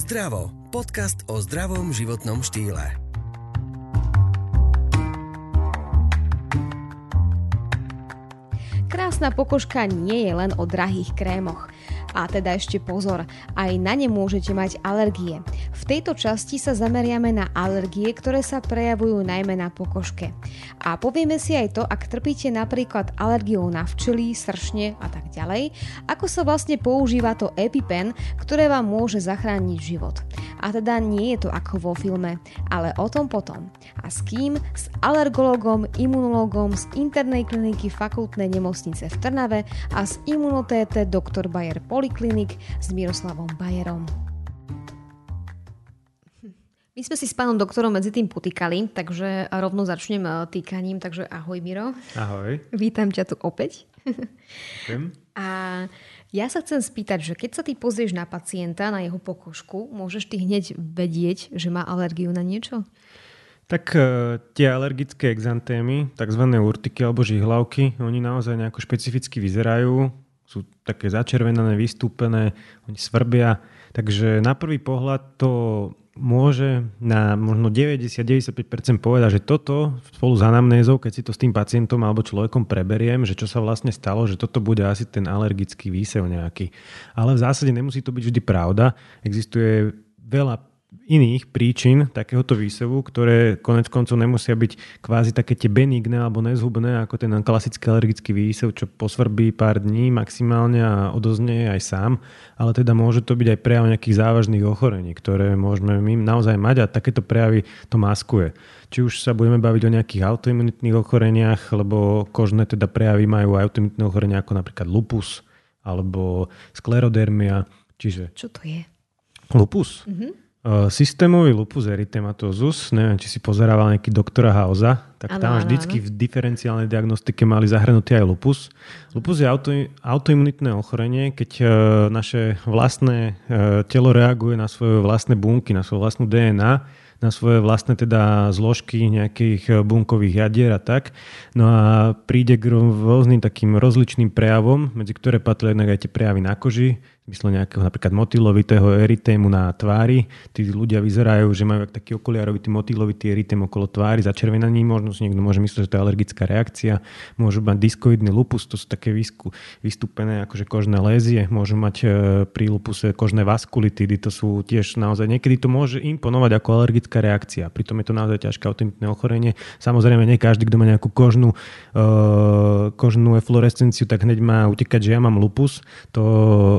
Zdravo. Podcast o zdravom životnom štýle. Krásna pokožka nie je len o drahých krémoch. A teda ešte pozor, aj na ne môžete mať alergie. V tejto časti sa zameriame na alergie, ktoré sa prejavujú najmä na pokožke. A povieme si aj to, ak trpíte napríklad alergiou na včely, sršne a tak ďalej, ako sa vlastne používa to EpiPen, ktoré vám môže zachrániť život. A teda nie je to ako vo filme, ale o tom potom. A s kým? S alergologom, imunologom z internej kliniky fakultnej nemocnice v Trnave a z imunotéte dr. Bayer Pol Poliklinik s Miroslavom Bajerom. My sme si s pánom doktorom medzi tým potýkali, takže rovno začnem eh, týkaním. Takže ahoj Miro. Ahoj. Vítam ťa tu opäť. Ďakujem. A ja sa chcem spýtať, že keď sa ty pozrieš na pacienta, na jeho pokožku, môžeš ty hneď vedieť, že má alergiu na niečo? Tak uh, tie alergické exantémy, tzv. urtiky alebo žihlavky, oni naozaj nejako špecificky vyzerajú sú také začervenané, vystúpené, oni svrbia. Takže na prvý pohľad to môže na možno 90-95% povedať, že toto spolu s anamnézou, keď si to s tým pacientom alebo človekom preberiem, že čo sa vlastne stalo, že toto bude asi ten alergický výsev nejaký. Ale v zásade nemusí to byť vždy pravda. Existuje veľa iných príčin takéhoto výsevu, ktoré konec koncov nemusia byť kvázi také tie benigné alebo nezhubné, ako ten klasický alergický výsev, čo posvrbí pár dní maximálne a odoznie aj sám, ale teda môže to byť aj prejav nejakých závažných ochorení, ktoré môžeme my naozaj mať a takéto prejavy to maskuje. Či už sa budeme baviť o nejakých autoimunitných ochoreniach, lebo kožné teda prejavy majú aj autoimunitné ochorenia ako napríklad lupus alebo sklerodermia. Čiže... Čo to je? Lupus? Mm-hmm. Systémový lupus erythematosus, neviem, či si pozerával nejaký doktora Hausa, tak ano, tam ano, vždycky ano. v diferenciálnej diagnostike mali zahrnutý aj lupus. Lupus je auto, autoimunitné ochorenie, keď uh, naše vlastné uh, telo reaguje na svoje vlastné bunky, na svoju vlastnú DNA, na svoje vlastné teda zložky nejakých e, bunkových jadier a tak. No a príde k rôznym takým rozličným prejavom, medzi ktoré patrí jednak aj tie prejavy na koži, zmysle nejakého napríklad motýlovitého eritému na tvári. Tí ľudia vyzerajú, že majú taký okuliarovitý motýlovitý eritém okolo tvári, začervenaní, možno si niekto môže myslieť, že to je alergická reakcia. Môžu mať diskoidný lupus, to sú také vysku, vystúpené akože kožné lézie, môžu mať e, pri lupuse kožné vaskulitidy, to sú tiež naozaj, niekedy to môže imponovať ako alergická reakcia. Pritom je to naozaj ťažké autoimunitné ochorenie. Samozrejme, nie každý, kto má nejakú kožnú, e, kožnú eflorescenciu, tak hneď má utekať, že ja mám lupus. To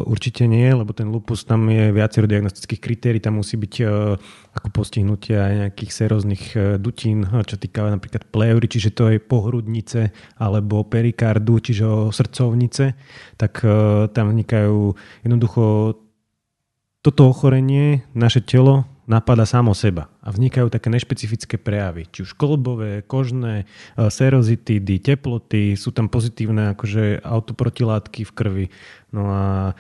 určite Určite nie, lebo ten lupus tam je viacero diagnostických kritérií, tam musí byť uh, ako postihnutie aj nejakých seróznych uh, dutín, čo týka napríklad pleury, čiže to je pohrudnice, alebo perikardu, čiže srdcovnice, tak tam vznikajú jednoducho toto ochorenie, naše telo napada samo seba a vznikajú také nešpecifické prejavy, či už kolbové, kožné, serozitídy, teploty, sú tam pozitívne akože autoprotilátky v krvi. No a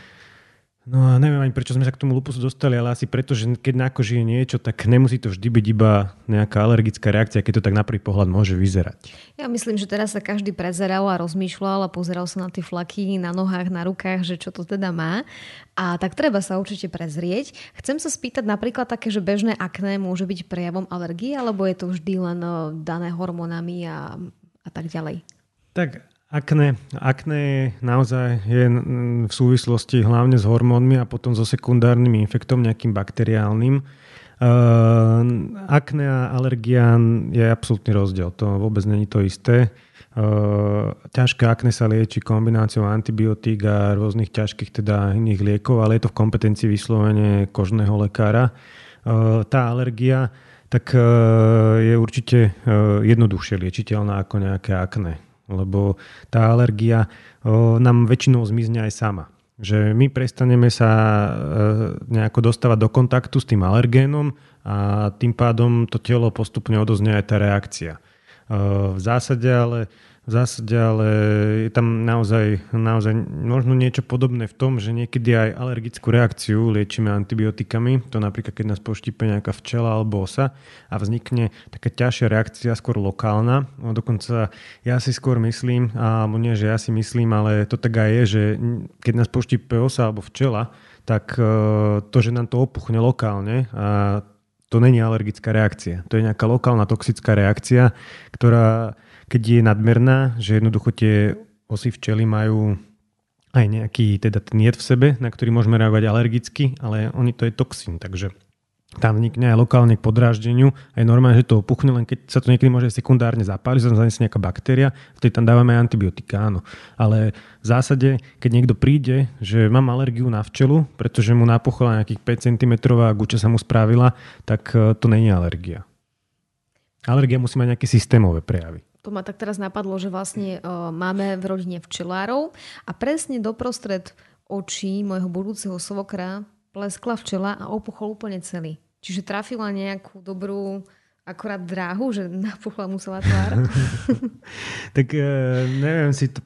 No a neviem ani prečo sme sa k tomu lupusu dostali, ale asi preto, že keď na koži je niečo, tak nemusí to vždy byť iba nejaká alergická reakcia, keď to tak na prvý pohľad môže vyzerať. Ja myslím, že teraz sa každý prezeral a rozmýšľal a pozeral sa na tie flaky na nohách, na rukách, že čo to teda má. A tak treba sa určite prezrieť. Chcem sa spýtať napríklad také, že bežné akné môže byť prejavom alergie, alebo je to vždy len eh, dané hormónami a, a tak ďalej? Tak Akné, akné naozaj je v súvislosti hlavne s hormónmi a potom so sekundárnym infektom nejakým bakteriálnym. Uh, akné a alergia je absolútny rozdiel. To vôbec není to isté. Uh, ťažké akné sa lieči kombináciou antibiotík a rôznych ťažkých teda iných liekov, ale je to v kompetencii vyslovene kožného lekára. Uh, tá alergia tak je určite jednoduchšie liečiteľná ako nejaké akné lebo tá alergia nám väčšinou zmizne aj sama. Že my prestaneme sa e, nejako dostávať do kontaktu s tým alergénom a tým pádom to telo postupne odoznie aj tá reakcia. V zásade ale v zásade, ale je tam naozaj, naozaj možno niečo podobné v tom, že niekedy aj alergickú reakciu liečíme antibiotikami. To napríklad, keď nás poštípe nejaká včela alebo osa a vznikne taká ťažšia reakcia, skôr lokálna. No, dokonca ja si skôr myslím, alebo nie, že ja si myslím, ale to tak aj je, že keď nás poštípe osa alebo včela, tak e, to, že nám to opuchne lokálne, a to není alergická reakcia. To je nejaká lokálna toxická reakcia, ktorá keď je nadmerná, že jednoducho tie osy včely majú aj nejaký teda ten jed v sebe, na ktorý môžeme reagovať alergicky, ale oni to je toxín, takže tam vznikne aj lokálne k podráždeniu a je normálne, že to opuchne, len keď sa to niekedy môže sekundárne zapáliť, tam zanesie nejaká baktéria, vtedy tam dávame aj antibiotika, áno. Ale v zásade, keď niekto príde, že mám alergiu na včelu, pretože mu napuchla nejakých 5 cm a guča sa mu spravila, tak e, to není alergia. Alergia musí mať nejaké systémové prejavy to ma tak teraz napadlo, že vlastne uh, máme v rodine včelárov a presne doprostred očí môjho budúceho svokra pleskla včela a opuchol úplne celý. Čiže trafila nejakú dobrú akorát dráhu, že napuchla musela tvár. tak uh, neviem si to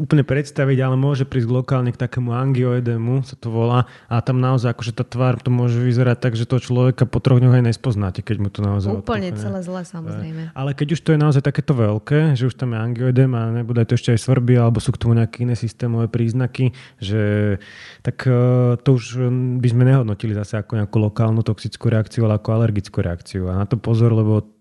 úplne predstaviť, ale môže prísť lokálne k takému angioedemu, sa to volá, a tam naozaj akože tá tvár to môže vyzerať tak, že to človeka po troch dňoch aj nespoznáte, keď mu to naozaj Úplne odpuchne. celé zle samozrejme. Ale keď už to je naozaj takéto veľké, že už tam je angioedem a nebude to ešte aj svrby, alebo sú k tomu nejaké iné systémové príznaky, že tak e, to už by sme nehodnotili zase ako nejakú lokálnu toxickú reakciu, ale ako alergickú reakciu. A na to pozor, lebo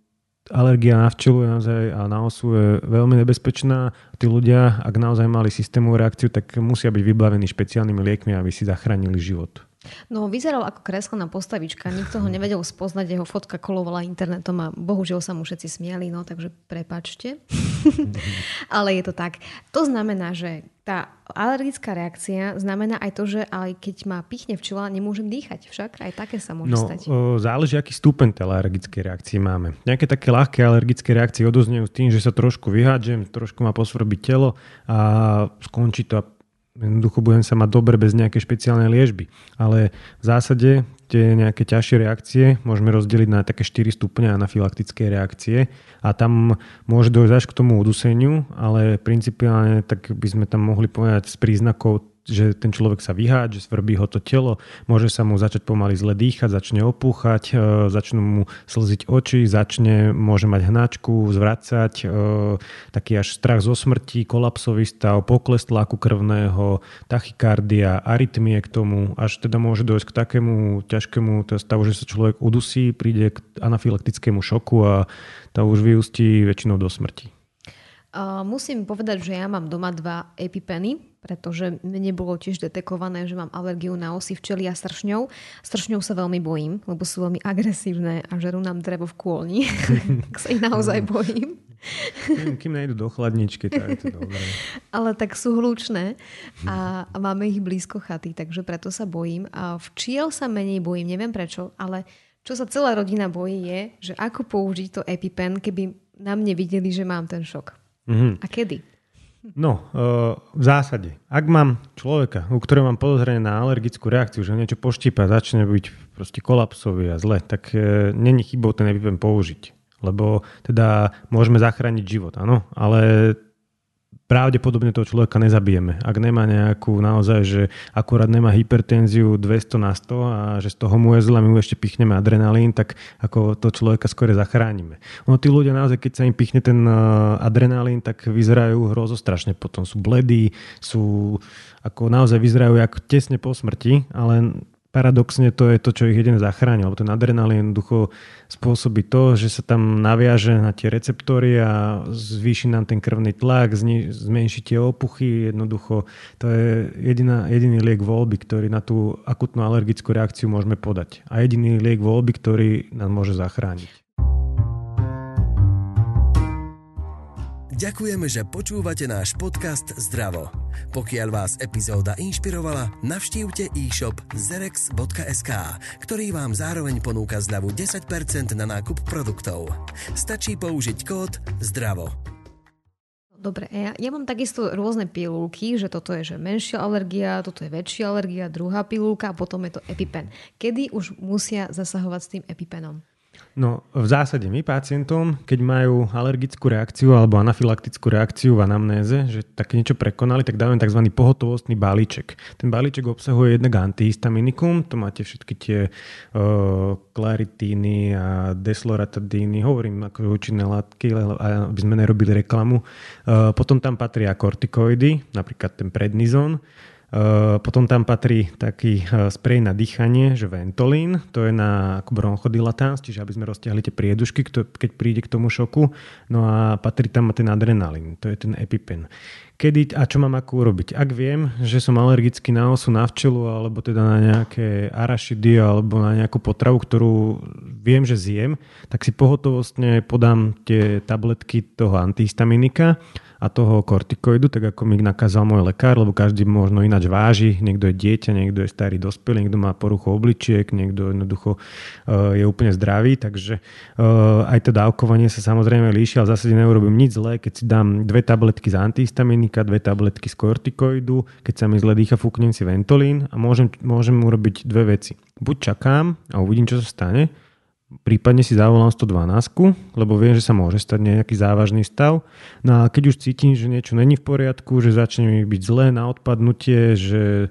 alergia na včelu naozaj a na osu je veľmi nebezpečná. Tí ľudia, ak naozaj mali systémovú reakciu, tak musia byť vybavení špeciálnymi liekmi, aby si zachránili život. No, vyzeral ako kreslená postavička, nikto ho nevedel spoznať, jeho fotka kolovala internetom a bohužiaľ sa mu všetci smiali, no takže prepačte. Ale je to tak. To znamená, že tá alergická reakcia znamená aj to, že aj keď ma pichne včela, nemôžem dýchať však. Aj také sa môže no, stať. O, záleží, aký stupeň tej alergickej reakcie máme. Nejaké také ľahké alergické reakcie odoznejú s tým, že sa trošku vyhádžem, trošku ma posvrbiť telo a skončí to Jednoducho budem sa mať dobre bez nejakej špeciálnej liežby. Ale v zásade tie nejaké ťažšie reakcie môžeme rozdeliť na také 4 stupne anafylaktické reakcie a tam môže dojsť až k tomu uduseniu, ale principiálne tak by sme tam mohli povedať z príznakov že ten človek sa vyháť, že svrbí ho to telo, môže sa mu začať pomaly zle dýchať, začne opúchať, e, začnú mu slziť oči, začne, môže mať hnačku, zvracať, e, taký až strach zo smrti, kolapsový stav, pokles tlaku krvného, tachykardia, arytmie k tomu, až teda môže dojsť k takému ťažkému stavu, že sa človek udusí, príde k anafylaktickému šoku a to už vyústí väčšinou do smrti. Musím povedať, že ja mám doma dva epipeny, pretože mne bolo tiež detekované, že mám alergiu na osy včely a stršňov. Stršňov sa veľmi bojím, lebo sú veľmi agresívne a žerú nám drevo v kôlni. tak sa ich naozaj bojím. Kým nejdu do chladničky, tak je to dobré. Ale tak sú hlučné a, a máme ich blízko chaty, takže preto sa bojím. A včiel sa menej bojím, neviem prečo, ale čo sa celá rodina bojí je, že ako použiť to EpiPen, keby na mne videli, že mám ten šok. Mm-hmm. A kedy? No, uh, v zásade, ak mám človeka, u ktorého mám podozrenie na alergickú reakciu, že niečo poštípa, začne byť proste kolapsový a zle, tak uh, není chybou ten EpiPen použiť. Lebo teda môžeme zachrániť život, áno, ale pravdepodobne toho človeka nezabijeme. Ak nemá nejakú naozaj, že akurát nemá hypertenziu 200 na 100 a že z toho mu je zle, my mu ešte pichneme adrenalín, tak ako to človeka skôr zachránime. Ono tí ľudia naozaj, keď sa im pichne ten eh, adrenalín, tak vyzerajú hrozostrašne. Potom sú bledí, sú ako naozaj vyzerajú ako tesne po smrti, ale paradoxne to je to, čo ich jedine zachráni, lebo ten adrenalín jednoducho spôsobí to, že sa tam naviaže na tie receptory a zvýši nám ten krvný tlak, zmenší tie opuchy, jednoducho to je jediná, jediný liek voľby, ktorý na tú akutnú alergickú reakciu môžeme podať. A jediný liek voľby, ktorý nás môže zachrániť. Ďakujeme, že počúvate náš podcast Zdravo. Pokiaľ vás epizóda inšpirovala, navštívte e-shop zerex.sk, ktorý vám zároveň ponúka zľavu 10% na nákup produktov. Stačí použiť kód ZDRAVO. Dobre, ja, ja mám takisto rôzne pilulky, že toto je že menšia alergia, toto je väčšia alergia, druhá pilulka a potom je to EpiPen. Kedy už musia zasahovať s tým EpiPenom? No v zásade my pacientom, keď majú alergickú reakciu alebo anafylaktickú reakciu v anamnéze, že také niečo prekonali, tak dávame tzv. pohotovostný balíček. Ten balíček obsahuje jednak antihistaminikum, to máte všetky tie uh, klaritíny a desloratadíny, hovorím ako účinné látky, aby sme nerobili reklamu. Uh, potom tam patria kortikoidy, napríklad ten prednizon, Eh, potom tam patrí taký eh, sprej na dýchanie, že Ventolin, to je na bronchodilatans, čiže aby sme roztiahli tie priedušky, keď príde k tomu šoku. No a patrí tam ten adrenalín, to je ten EpiPen. Kedy a čo mám ako urobiť? Ak viem, že som alergický na osu, na včelu, alebo teda na nejaké arašidy, alebo na nejakú potravu, ktorú viem, že zjem, tak si pohotovostne podám tie tabletky toho antihistaminika a toho kortikoidu, tak ako mi nakázal môj lekár, lebo každý možno ináč váži. Niekto je dieťa, niekto je starý dospelý, niekto má poruchu obličiek, niekto jednoducho uh, je úplne zdravý, takže uh, aj to dávkovanie sa samozrejme líši, ale zase neurobím nič zlé, keď si dám dve tabletky z antihistaminika, dve tabletky z kortikoidu, keď sa mi zle dýcha, fúknem si ventolín a môžem, môžem urobiť dve veci. Buď čakám a uvidím, čo sa stane, prípadne si zavolám 112, lebo viem, že sa môže stať nejaký závažný stav. No a keď už cítim, že niečo není v poriadku, že začne mi byť zlé na odpadnutie, že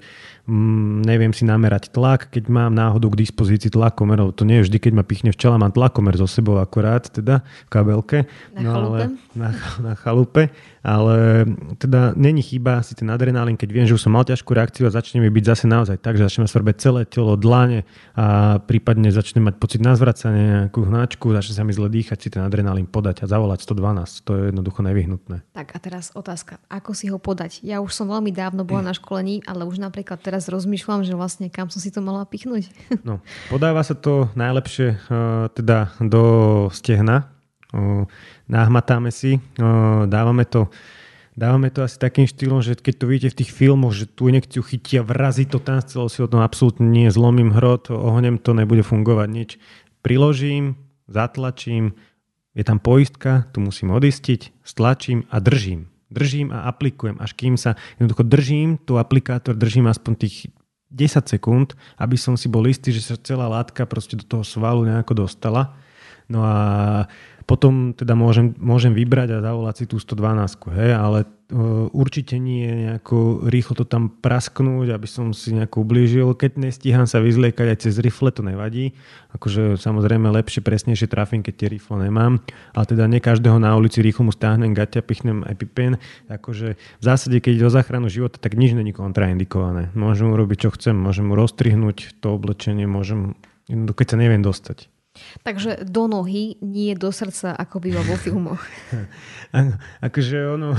mm, neviem si namerať tlak, keď mám náhodou k dispozícii tlakomer, to nie je vždy, keď ma pichne včela, mám tlakomer so sebou akorát, teda v kabelke. Na no, chalupe. Ale, na, na chalupe, ale teda není chyba si ten adrenalín, keď viem, že už som mal ťažkú reakciu a začne mi byť zase naozaj tak, že začne svrbeť celé telo, dlane a prípadne začne mať pocit na zvracanie, nejakú hnačku, začne sa mi zle dýchať, si ten adrenalín podať a zavolať 112. To je jednoducho nevyhnutné. Tak a teraz otázka, ako si ho podať? Ja už som veľmi dávno bola na školení, ale už napríklad teraz teraz rozmýšľam, že vlastne kam som si to mala pichnúť. No, podáva sa to najlepšie uh, teda do stehna. Uh, nahmatáme si, uh, dávame to Dávame to asi takým štýlom, že keď to vidíte v tých filmoch, že tú inekciu chytia, vrazí to tam z celého si tom absolútne nie, zlomím hrot, ohnem to nebude fungovať nič. Priložím, zatlačím, je tam poistka, tu musím odistiť, stlačím a držím držím a aplikujem, až kým sa jednoducho držím, tu aplikátor držím aspoň tých 10 sekúnd, aby som si bol istý, že sa celá látka proste do toho svalu nejako dostala. No a potom teda môžem, môžem vybrať a zavolať si tú 112, hej, ale uh, určite nie nejako rýchlo to tam prasknúť, aby som si nejako ublížil. Keď nestíham sa vyzliekať aj cez rifle, to nevadí. Akože samozrejme lepšie, presnejšie trafím, keď tie rifle nemám. Ale teda nie každého na ulici rýchlo mu stáhnem gaťa, pichnem EpiPen. Akože v zásade, keď ide o záchranu života, tak nič není kontraindikované. Môžem urobiť, čo chcem. Môžem mu roztrihnúť to oblečenie, môžem, keď sa neviem dostať. Takže do nohy, nie do srdca, ako býva vo filmoch. akože ono,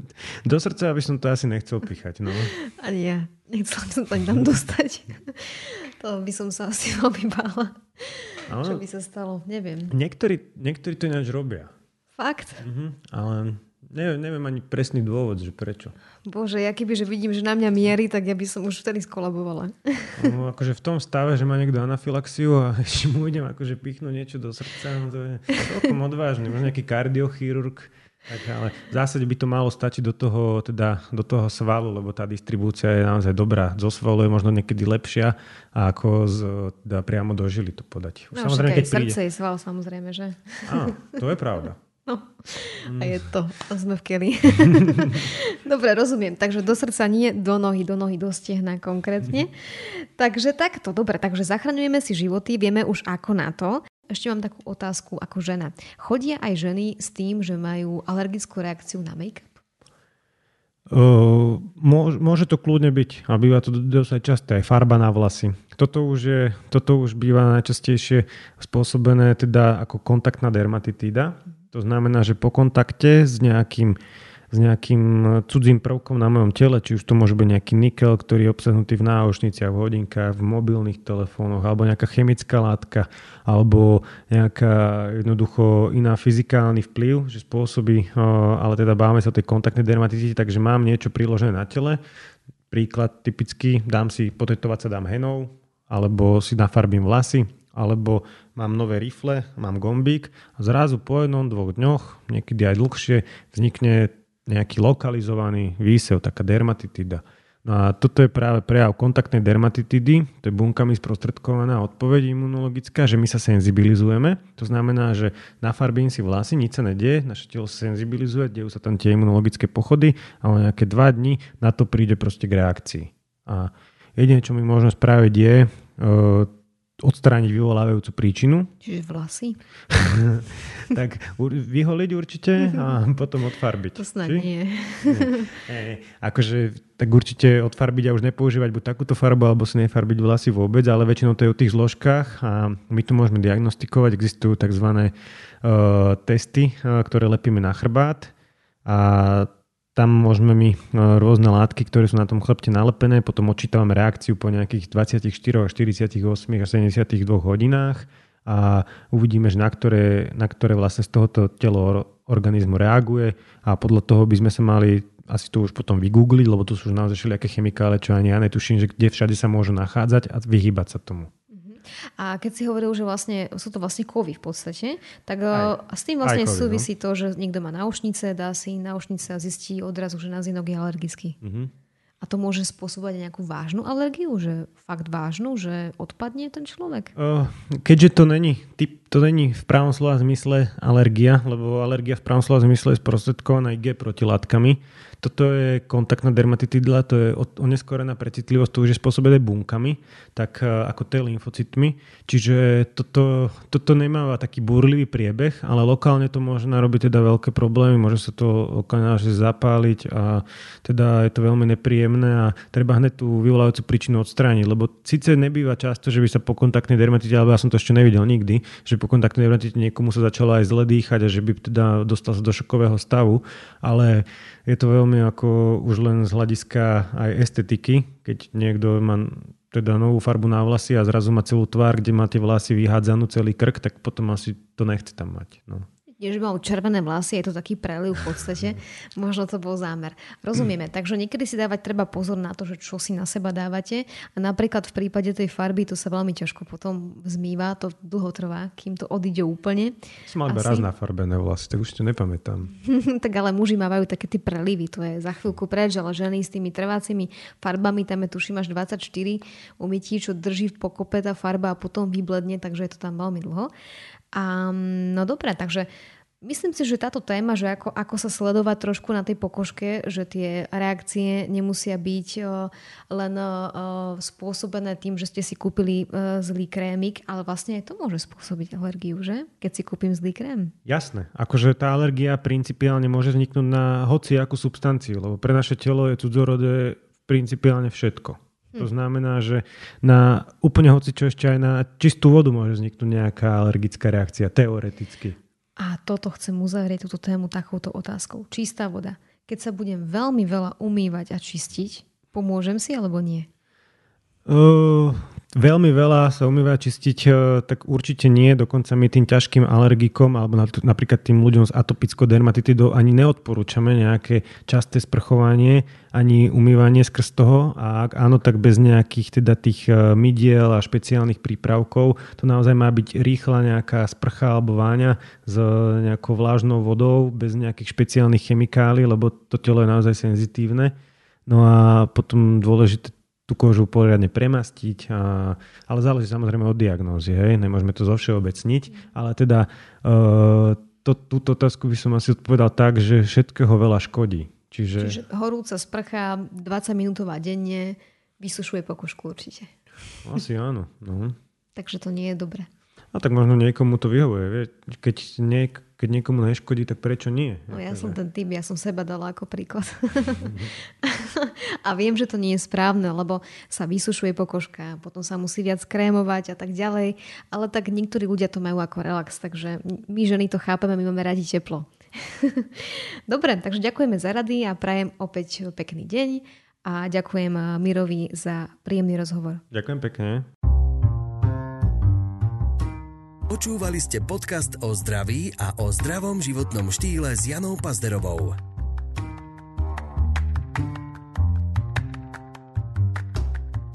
do srdca by som to asi nechcel pichať. No. Ani ja. Nechcela som to tam dostať. to by som sa asi veľmi bála. Ano. Čo by sa stalo, neviem. Niektorí, niektorí to ináč robia. Fakt? Mhm, ale Neviem, neviem ani presný dôvod, že prečo. Bože, ja keby, že vidím, že na mňa mierí, tak ja by som už vtedy skolabovala. No, akože v tom stave, že má niekto anafilaxiu a ešte mu idem akože pichnúť niečo do srdca, no to je celkom odvážne. Možno nejaký kardiochirurg, tak, ale v zásade by to malo stačiť do toho, teda, do toho svalu, lebo tá distribúcia je naozaj dobrá. Zo svalu je možno niekedy lepšia, ako z, teda priamo do žily to podať. Už no, samozrejme, keď príde... srdce je sval, samozrejme, že? Áno, to je pravda. No. A je to. A sme v keli. Dobre, rozumiem. Takže do srdca nie, do nohy, do nohy, do stehna konkrétne. takže takto, dobre. Takže zachraňujeme si životy, vieme už ako na to. Ešte mám takú otázku ako žena. Chodia aj ženy s tým, že majú alergickú reakciu na make-up? Uh, môže, môže to kľudne byť a býva to dosť časté, aj farba na vlasy. Toto už, je, toto už býva najčastejšie spôsobené teda ako kontaktná dermatitída, to znamená, že po kontakte s nejakým, s nejakým cudzím prvkom na mojom tele, či už to môže byť nejaký nikel, ktorý je obsahnutý v náušniciach, v hodinkách, v mobilných telefónoch, alebo nejaká chemická látka, alebo nejaká jednoducho iná fyzikálny vplyv, že spôsobí, ale teda báme sa tej kontaktnej dermatitite, takže mám niečo priložené na tele. Príklad typicky, dám si, potetovať sa dám henou, alebo si nafarbím vlasy, alebo mám nové rifle, mám gombík a zrazu po jednom, dvoch dňoch, niekedy aj dlhšie, vznikne nejaký lokalizovaný výsev, taká dermatitida. No a toto je práve prejav kontaktnej dermatitidy, to je bunkami sprostredkovaná odpoveď imunologická, že my sa senzibilizujeme. To znamená, že nafarbím si vlasy, nič sa nedieje, naše telo sa senzibilizuje, dejú sa tam tie imunologické pochody a o nejaké dva dní na to príde proste k reakcii. A jediné, čo my môžeme spraviť je uh, odstrániť vyvolávajúcu príčinu. Čiže vlasy? tak vyholiť určite a potom odfarbiť. To snad Či? nie. nie. Akože tak určite odfarbiť a už nepoužívať buď takúto farbu, alebo si nefarbiť vlasy vôbec, ale väčšinou to je o tých zložkách a my tu môžeme diagnostikovať. Existujú tzv. Uh, testy, uh, ktoré lepíme na chrbát a tam môžeme my e, rôzne látky, ktoré sú na tom chlepte nalepené, potom očítavame reakciu po nejakých 24, 48 a 72 hodinách a uvidíme, že na ktoré, na ktoré vlastne z tohoto telo organizmu reaguje a podľa toho by sme sa mali asi to už potom vygoogliť, lebo tu sú už naozaj všelijaké chemikále, čo ani ja netuším, že kde všade sa môžu nachádzať a vyhýbať sa tomu. A keď si hovoril, že vlastne sú to vlastne kovy v podstate, tak aj, s tým vlastne COVID, súvisí no? to, že niekto má náušnice, dá si náušnice a zistí odrazu, že na zinok je alergický. Mm-hmm. A to môže spôsobovať nejakú vážnu alergiu, že fakt vážnu, že odpadne ten človek? Keďže to není, typ, to není v pravom slova zmysle alergia, lebo alergia v pravom slova zmysle je sprostredkovaná IG protilátkami, toto je kontaktná dermatitidla, to je oneskorená precitlivosť, to už je spôsobené bunkami, tak e, ako T lymfocytmi. Čiže toto, toto nemá taký burlivý priebeh, ale lokálne to môže narobiť teda veľké problémy, môže sa to lokálne zapáliť a teda je to veľmi nepríjemné a treba hneď tú vyvolávajúcu príčinu odstrániť, lebo síce nebýva často, že by sa po kontaktnej dermatite, alebo ja som to ešte nevidel nikdy, že po kontaktnej dermatite niekomu sa začalo aj zle dýchať a že by teda dostal sa do šokového stavu, ale je to veľmi ako už len z hľadiska aj estetiky, keď niekto má teda novú farbu na vlasy a zrazu má celú tvár, kde máte vlasy vyhádzanú celý krk, tak potom asi to nechce tam mať. No že mal červené vlasy, je to taký preliv v podstate. Možno to bol zámer. Rozumieme. Takže niekedy si dávať treba pozor na to, že čo si na seba dávate. A napríklad v prípade tej farby to sa veľmi ťažko potom zmýva. To dlho trvá, kým to odíde úplne. Som mal raz nafarbené vlasy, tak už to nepamätám. tak ale muži mávajú také tie prelivy. To je za chvíľku preč, ale ženy s tými trvácimi farbami, tam je tuším až 24 umytí, čo drží v pokope tá farba a potom vybledne, takže je to tam veľmi dlho. A, no dobré, takže Myslím si, že táto téma, že ako, ako sa sledovať trošku na tej pokožke, že tie reakcie nemusia byť uh, len uh, spôsobené tým, že ste si kúpili uh, zlý krémik, ale vlastne aj to môže spôsobiť alergiu, že? Keď si kúpim zlý krém. Jasné. Akože tá alergia principiálne môže vzniknúť na hoci akú substanciu, lebo pre naše telo je cudzorodé principiálne všetko. Hm. To znamená, že na úplne hoci čo ešte aj na čistú vodu môže vzniknúť nejaká alergická reakcia, teoreticky. A toto chcem uzavrieť túto tému takouto otázkou. Čistá voda. Keď sa budem veľmi veľa umývať a čistiť, pomôžem si alebo nie? Uh, veľmi veľa sa umýva čistiť, e, tak určite nie. Dokonca my tým ťažkým alergikom alebo napríklad tým ľuďom s atopickou dermatitidou ani neodporúčame nejaké časté sprchovanie ani umývanie skrz toho a ak áno, tak bez nejakých teda tých e, mydiel a špeciálnych prípravkov. To naozaj má byť rýchla nejaká sprcha alebo váňa s nejakou vlážnou vodou bez nejakých špeciálnych chemikálií, lebo to telo je naozaj senzitívne. No a potom dôležité tú kožu poriadne premastiť, a, ale záleží samozrejme od diagnózy, hej, nemôžeme to zo všeobecniť, ale teda e, to, túto otázku by som asi odpovedal tak, že všetkého veľa škodí. Čiže, Čiže horúca sprcha 20 minútová denne vysušuje pokožku určite. Asi áno. No. Takže to nie je dobré. A tak možno niekomu to vyhovuje. Keď, niek- keď niekomu neškodí, tak prečo nie? No ja som ten typ, ja som seba dala ako príklad. a viem, že to nie je správne, lebo sa vysušuje pokožka, potom sa musí viac krémovať a tak ďalej. Ale tak niektorí ľudia to majú ako relax, takže my ženy to chápeme, my máme radi teplo. Dobre, takže ďakujeme za rady a prajem opäť pekný deň a ďakujem Mirovi za príjemný rozhovor. Ďakujem pekne. Počúvali ste podcast o zdraví a o zdravom životnom štýle s Janou Pazderovou.